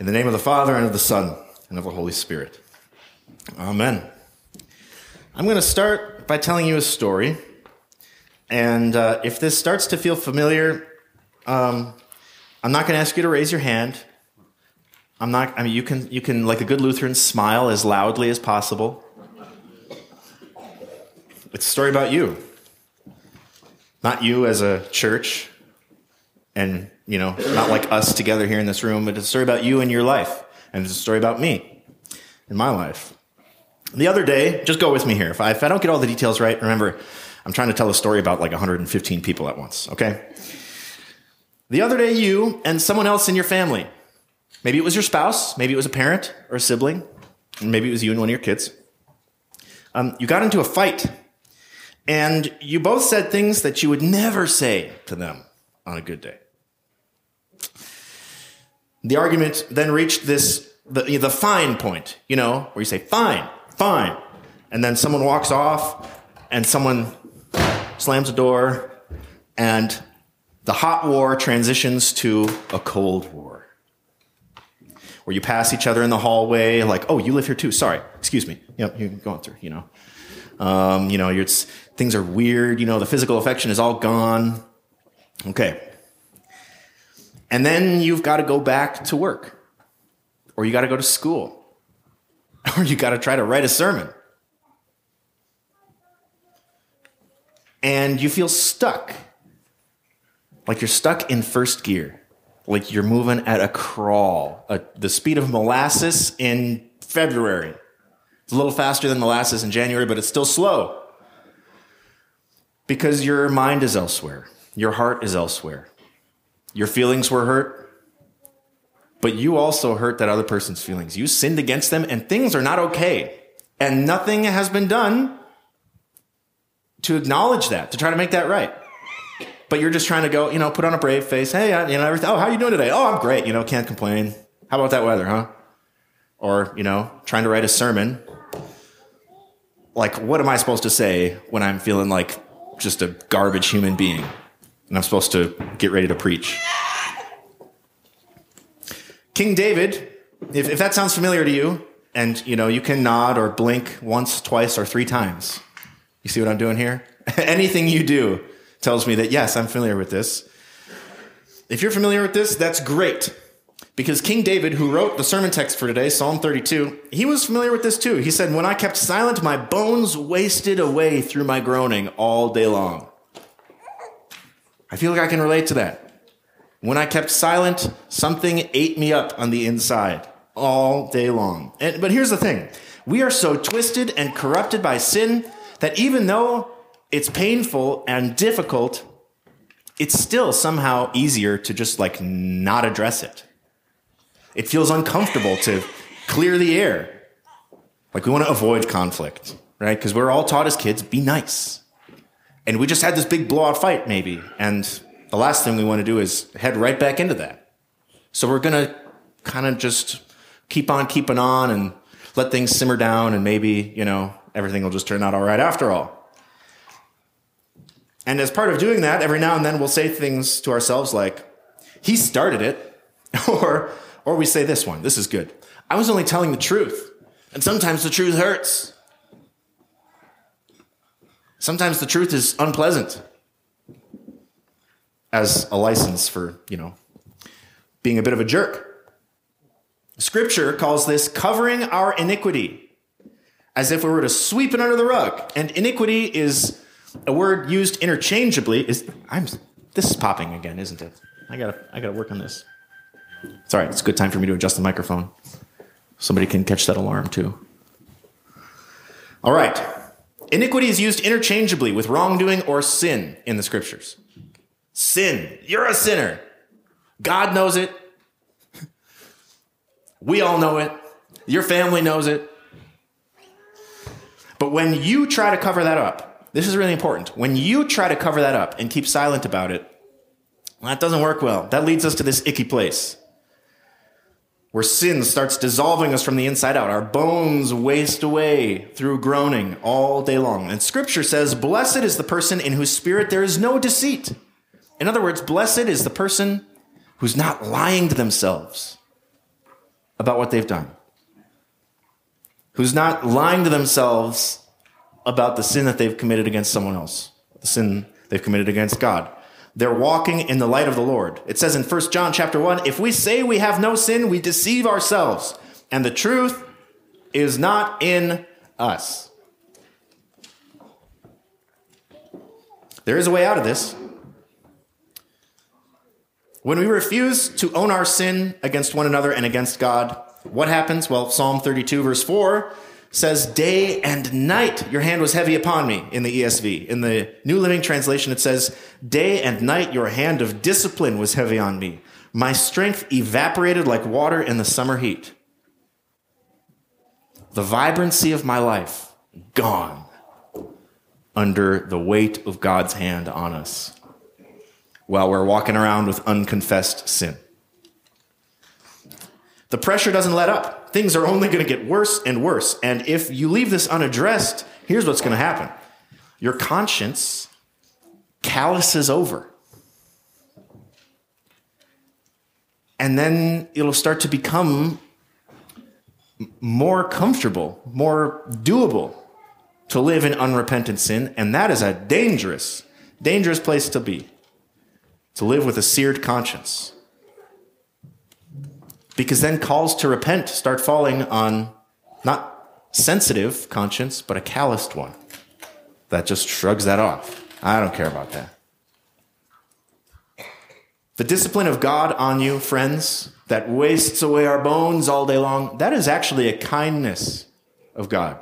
In the name of the Father, and of the Son, and of the Holy Spirit. Amen. I'm going to start by telling you a story. And uh, if this starts to feel familiar, um, I'm not going to ask you to raise your hand. I'm not, I mean, you can, you can, like a good Lutheran, smile as loudly as possible. It's a story about you. Not you as a church, and, you know, not like us together here in this room, but it's a story about you and your life. And it's a story about me and my life. The other day, just go with me here. If I, if I don't get all the details right, remember, I'm trying to tell a story about like 115 people at once, okay? The other day, you and someone else in your family, maybe it was your spouse, maybe it was a parent or a sibling, maybe it was you and one of your kids, um, you got into a fight. And you both said things that you would never say to them on a good day. The argument then reached this, the, the fine point, you know, where you say, fine, fine. And then someone walks off and someone slams a door and the hot war transitions to a cold war. Where you pass each other in the hallway, like, oh, you live here too. Sorry, excuse me. Yep, you're going through, you know. Um, you know, you're, things are weird, you know, the physical affection is all gone. Okay. And then you've got to go back to work, or you got to go to school, or you got to try to write a sermon. And you feel stuck. Like you're stuck in first gear. Like you're moving at a crawl, a, the speed of molasses in February. It's a little faster than molasses in January, but it's still slow. Because your mind is elsewhere, your heart is elsewhere. Your feelings were hurt, but you also hurt that other person's feelings. You sinned against them, and things are not okay. And nothing has been done to acknowledge that, to try to make that right. But you're just trying to go, you know, put on a brave face. Hey, I, you know, everything. Oh, how are you doing today? Oh, I'm great. You know, can't complain. How about that weather, huh? Or, you know, trying to write a sermon. Like, what am I supposed to say when I'm feeling like just a garbage human being? And I'm supposed to get ready to preach. King David, if, if that sounds familiar to you, and you know, you can nod or blink once, twice, or three times. You see what I'm doing here? Anything you do tells me that yes, I'm familiar with this. If you're familiar with this, that's great. Because King David, who wrote the sermon text for today, Psalm 32, he was familiar with this too. He said, When I kept silent, my bones wasted away through my groaning all day long. I feel like I can relate to that. When I kept silent, something ate me up on the inside all day long. And, but here's the thing we are so twisted and corrupted by sin that even though it's painful and difficult, it's still somehow easier to just like not address it. It feels uncomfortable to clear the air. Like we want to avoid conflict, right? Because we're all taught as kids be nice. And we just had this big blowout fight, maybe. And the last thing we want to do is head right back into that. So we're going to kind of just keep on keeping on and let things simmer down, and maybe, you know, everything will just turn out all right after all. And as part of doing that, every now and then we'll say things to ourselves like, he started it. or, or we say this one, this is good. I was only telling the truth. And sometimes the truth hurts. Sometimes the truth is unpleasant as a license for, you know, being a bit of a jerk. Scripture calls this covering our iniquity, as if we were to sweep it under the rug. And iniquity is a word used interchangeably. Is I'm this is popping again, isn't it? I gotta I gotta work on this. It's all right. It's a good time for me to adjust the microphone. Somebody can catch that alarm too. All right. Iniquity is used interchangeably with wrongdoing or sin in the scriptures. Sin. You're a sinner. God knows it. We all know it. Your family knows it. But when you try to cover that up, this is really important. When you try to cover that up and keep silent about it, that doesn't work well. That leads us to this icky place where sin starts dissolving us from the inside out. Our bones waste away through groaning all day long. And scripture says, Blessed is the person in whose spirit there is no deceit. In other words, blessed is the person who's not lying to themselves. about what they've done, who's not lying to themselves about the sin that they've committed against someone else, the sin they've committed against God. They're walking in the light of the Lord. It says in 1 John chapter 1, if we say we have no sin, we deceive ourselves, and the truth is not in us. There is a way out of this. When we refuse to own our sin against one another and against God, what happens? Well, Psalm 32, verse 4 says, Day and night your hand was heavy upon me in the ESV. In the New Living Translation, it says, Day and night your hand of discipline was heavy on me. My strength evaporated like water in the summer heat. The vibrancy of my life gone under the weight of God's hand on us while we're walking around with unconfessed sin. The pressure doesn't let up. Things are only going to get worse and worse. And if you leave this unaddressed, here's what's going to happen your conscience calluses over. And then it'll start to become more comfortable, more doable to live in unrepentant sin. And that is a dangerous, dangerous place to be to live with a seared conscience. Because then calls to repent start falling on not sensitive conscience, but a calloused one that just shrugs that off. I don't care about that. The discipline of God on you, friends, that wastes away our bones all day long, that is actually a kindness of God.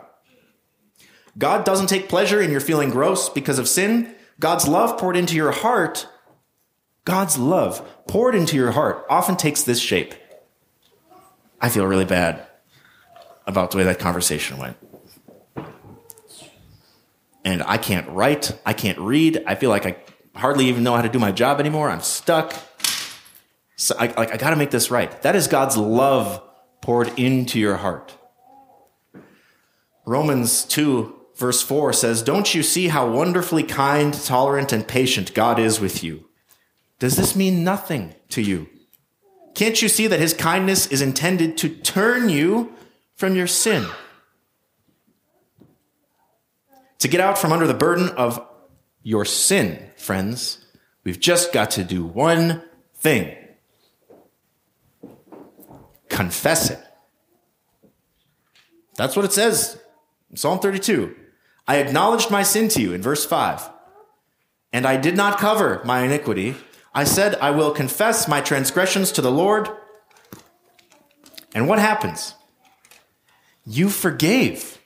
God doesn't take pleasure in your feeling gross because of sin. God's love poured into your heart God's love poured into your heart often takes this shape. I feel really bad about the way that conversation went. And I can't write, I can't read, I feel like I hardly even know how to do my job anymore. I'm stuck. So I, like, I got to make this right. That is God's love poured into your heart. Romans 2, verse 4 says, Don't you see how wonderfully kind, tolerant, and patient God is with you? Does this mean nothing to you? Can't you see that his kindness is intended to turn you from your sin? To get out from under the burden of your sin, friends, we've just got to do one thing confess it. That's what it says Psalm 32. I acknowledged my sin to you in verse 5, and I did not cover my iniquity. I said, I will confess my transgressions to the Lord. And what happens? You forgave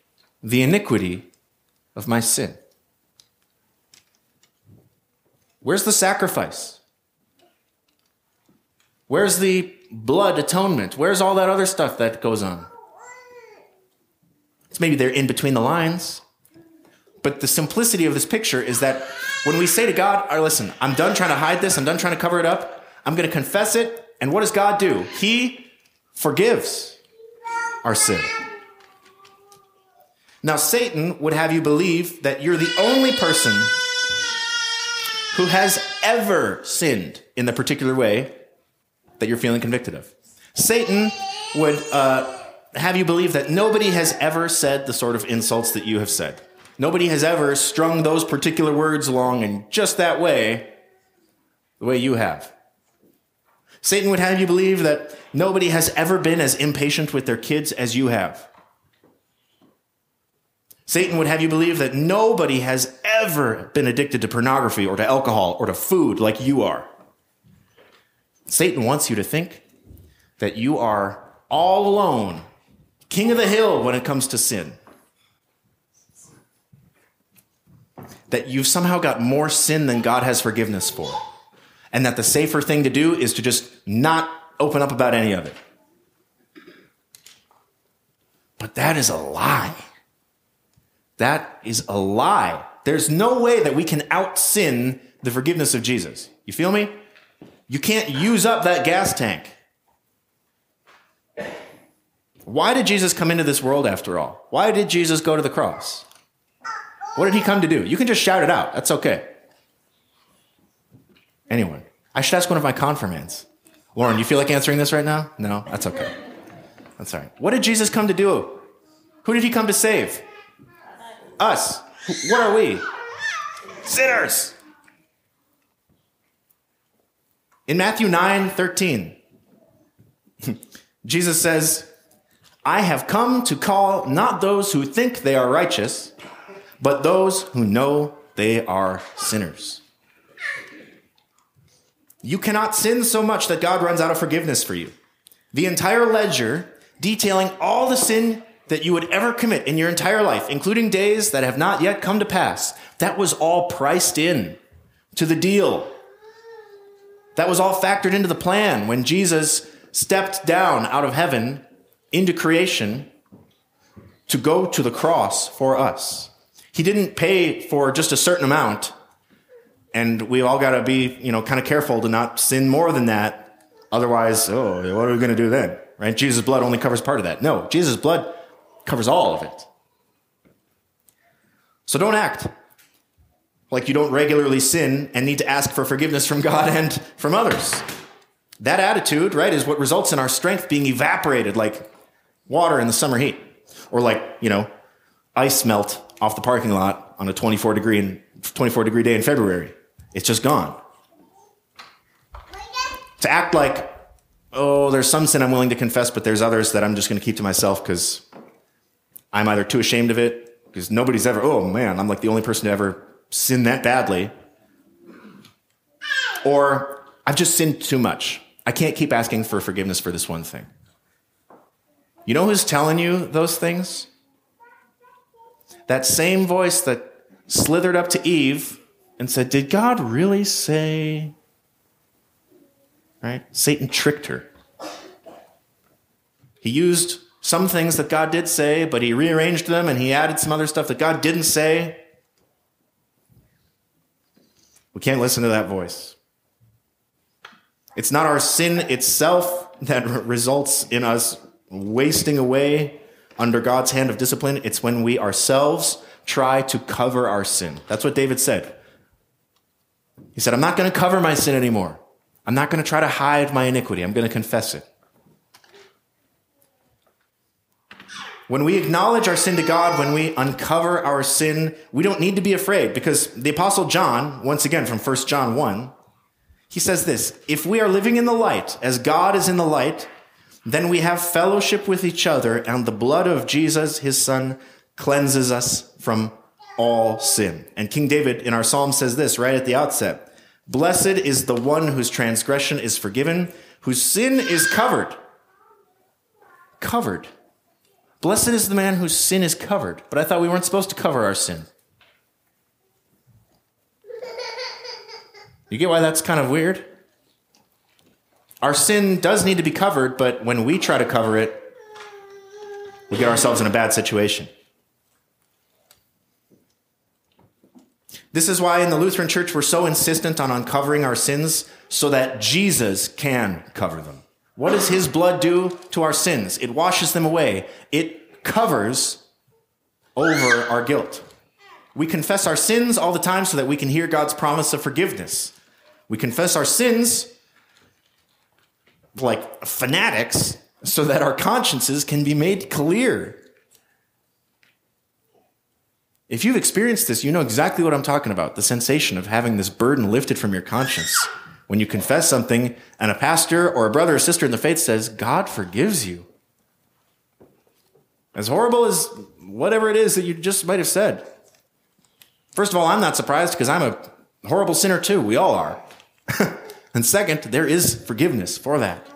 the iniquity of my sin. Where's the sacrifice? Where's the blood atonement? Where's all that other stuff that goes on? It's maybe they're in between the lines. But the simplicity of this picture is that when we say to God, "All right, listen, I'm done trying to hide this, I'm done trying to cover it up, I'm going to confess it. And what does God do? He forgives our sin. Now, Satan would have you believe that you're the only person who has ever sinned in the particular way that you're feeling convicted of. Satan would uh, have you believe that nobody has ever said the sort of insults that you have said. Nobody has ever strung those particular words along in just that way, the way you have. Satan would have you believe that nobody has ever been as impatient with their kids as you have. Satan would have you believe that nobody has ever been addicted to pornography or to alcohol or to food like you are. Satan wants you to think that you are all alone, king of the hill when it comes to sin. That you've somehow got more sin than God has forgiveness for. And that the safer thing to do is to just not open up about any of it. But that is a lie. That is a lie. There's no way that we can out sin the forgiveness of Jesus. You feel me? You can't use up that gas tank. Why did Jesus come into this world after all? Why did Jesus go to the cross? What did he come to do? You can just shout it out. That's okay. Anyone? I should ask one of my confirmands. Lauren, you feel like answering this right now? No? That's okay. That's all right. What did Jesus come to do? Who did he come to save? Us. What are we? Sinners. In Matthew 9 13, Jesus says, I have come to call not those who think they are righteous, but those who know they are sinners. You cannot sin so much that God runs out of forgiveness for you. The entire ledger detailing all the sin that you would ever commit in your entire life, including days that have not yet come to pass, that was all priced in to the deal. That was all factored into the plan when Jesus stepped down out of heaven into creation to go to the cross for us. He didn't pay for just a certain amount, and we all got to be, you know, kind of careful to not sin more than that. Otherwise, oh, what are we going to do then? Right? Jesus' blood only covers part of that. No, Jesus' blood covers all of it. So don't act like you don't regularly sin and need to ask for forgiveness from God and from others. That attitude, right, is what results in our strength being evaporated like water in the summer heat or like, you know, ice melt off the parking lot on a 24 degree and 24 degree day in February. It's just gone. To act like, oh, there's some sin I'm willing to confess, but there's others that I'm just going to keep to myself because I'm either too ashamed of it, because nobody's ever, oh man, I'm like the only person to ever sin that badly, or I've just sinned too much. I can't keep asking for forgiveness for this one thing. You know who's telling you those things? That same voice that slithered up to Eve and said, Did God really say? Right? Satan tricked her. He used some things that God did say, but he rearranged them and he added some other stuff that God didn't say. We can't listen to that voice. It's not our sin itself that results in us wasting away under God's hand of discipline. It's when we ourselves try to cover our sin. That's what David said. He said, I'm not going to cover my sin anymore. I'm not going to try to hide my iniquity. I'm going to confess it. When we acknowledge our sin to God, when we uncover our sin, we don't need to be afraid because the apostle John, once again from 1 John 1, he says this, if we are living in the light as God is in the light, then we have fellowship with each other and the blood of Jesus, his son, cleanses us from all sin. And King David in our psalm says this right at the outset, blessed is the one whose transgression is forgiven, whose sin is covered. Covered. Blessed is the man whose sin is covered. But I thought we weren't supposed to cover our sin. You get why that's kind of weird? Our sin does need to be covered, but when we try to cover it, we get ourselves in a bad situation. This is why in the Lutheran Church we're so insistent on uncovering our sins so that Jesus can cover them. What does his blood do to our sins? It washes them away. It covers over our guilt. We confess our sins all the time so that we can hear God's promise of forgiveness. We confess our sins like fanatics so that our consciences can be made clear. If you've experienced this, you know exactly what I'm talking about the sensation of having this burden lifted from your conscience when you confess something and a pastor or a brother or sister in the faith says, God forgives you. As horrible as whatever it is that you just might have said. First of all, I'm not surprised because I'm a horrible sinner too. We all are. and second, there is forgiveness for that.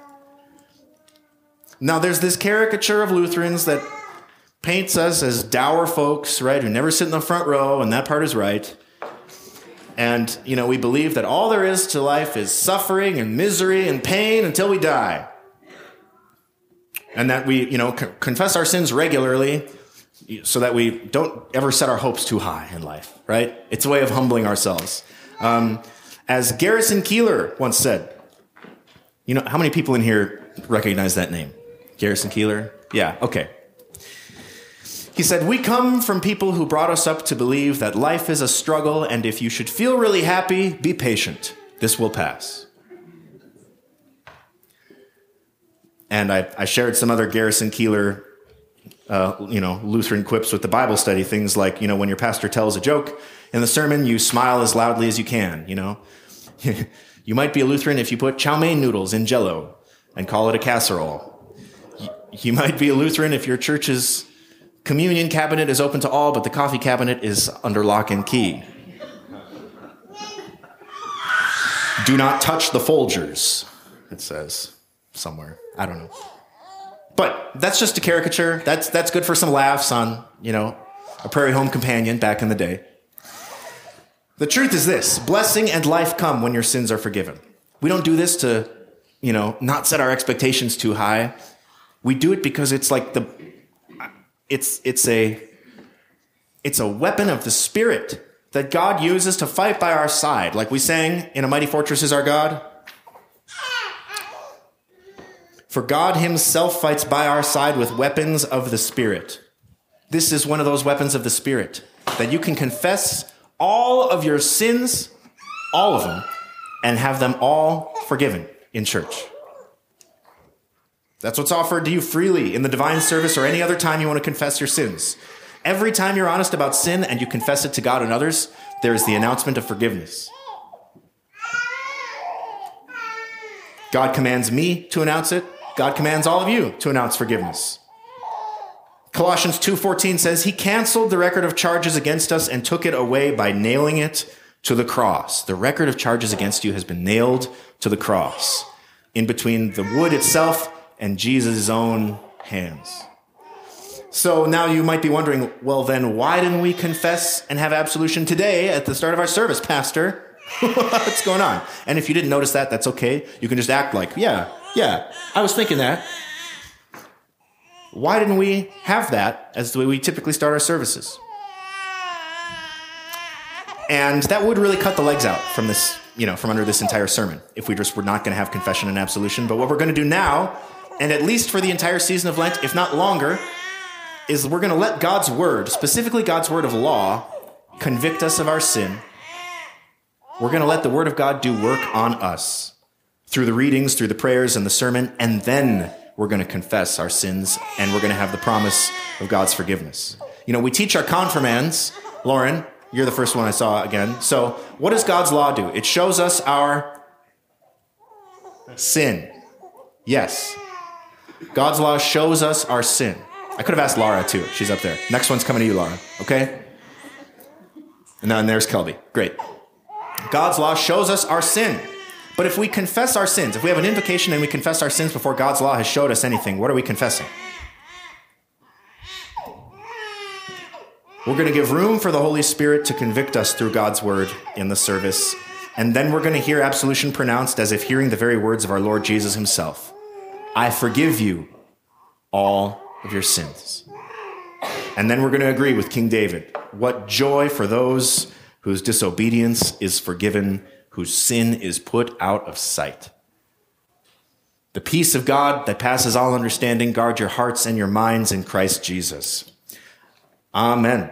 Now, there's this caricature of Lutherans that paints us as dour folks, right, who never sit in the front row, and that part is right. And, you know, we believe that all there is to life is suffering and misery and pain until we die. And that we, you know, confess our sins regularly so that we don't ever set our hopes too high in life, right? It's a way of humbling ourselves. Um, as Garrison Keillor once said, you know, how many people in here recognize that name? Garrison Keillor? Yeah, okay. He said, We come from people who brought us up to believe that life is a struggle, and if you should feel really happy, be patient. This will pass. And I, I shared some other Garrison Keillor, uh, you know, Lutheran quips with the Bible study. Things like, you know, when your pastor tells a joke in the sermon, you smile as loudly as you can, you know. you might be a Lutheran if you put chow mein noodles in jello and call it a casserole. You might be a Lutheran if your church's communion cabinet is open to all, but the coffee cabinet is under lock and key. Do not touch the Folgers, it says somewhere. I don't know. But that's just a caricature. That's, that's good for some laughs on, you know, a prairie home companion back in the day. The truth is this blessing and life come when your sins are forgiven. We don't do this to, you know, not set our expectations too high. We do it because it's like the, it's, it's a, it's a weapon of the spirit that God uses to fight by our side. Like we sang in A Mighty Fortress is Our God. For God himself fights by our side with weapons of the Spirit. This is one of those weapons of the Spirit that you can confess all of your sins, all of them, and have them all forgiven in church. That's what's offered to you freely in the divine service or any other time you want to confess your sins. Every time you're honest about sin and you confess it to God and others, there is the announcement of forgiveness. God commands me to announce it. God commands all of you to announce forgiveness. Colossians 2:14 says he canceled the record of charges against us and took it away by nailing it to the cross. The record of charges against you has been nailed to the cross in between the wood itself and Jesus' own hands. So now you might be wondering, well, then why didn't we confess and have absolution today at the start of our service, Pastor? What's going on? And if you didn't notice that, that's okay. You can just act like, yeah, yeah, I was thinking that. Why didn't we have that as the way we typically start our services? And that would really cut the legs out from this, you know, from under this entire sermon if we just were not going to have confession and absolution. But what we're going to do now, and at least for the entire season of Lent, if not longer, is we're going to let God's word, specifically God's word of law, convict us of our sin. We're going to let the word of God do work on us through the readings, through the prayers, and the sermon, and then we're going to confess our sins and we're going to have the promise of God's forgiveness. You know, we teach our confirmands, Lauren, you're the first one I saw again. So, what does God's law do? It shows us our sin. Yes. God's law shows us our sin. I could have asked Laura too. She's up there. Next one's coming to you, Laura. Okay? And then there's Kelby. Great. God's law shows us our sin. But if we confess our sins, if we have an invocation and we confess our sins before God's law has showed us anything, what are we confessing? We're going to give room for the Holy Spirit to convict us through God's word in the service. And then we're going to hear absolution pronounced as if hearing the very words of our Lord Jesus himself I forgive you all of your sins. And then we're going to agree with King David. What joy for those whose disobedience is forgiven, whose sin is put out of sight. The peace of God that passes all understanding guard your hearts and your minds in Christ Jesus. Amen.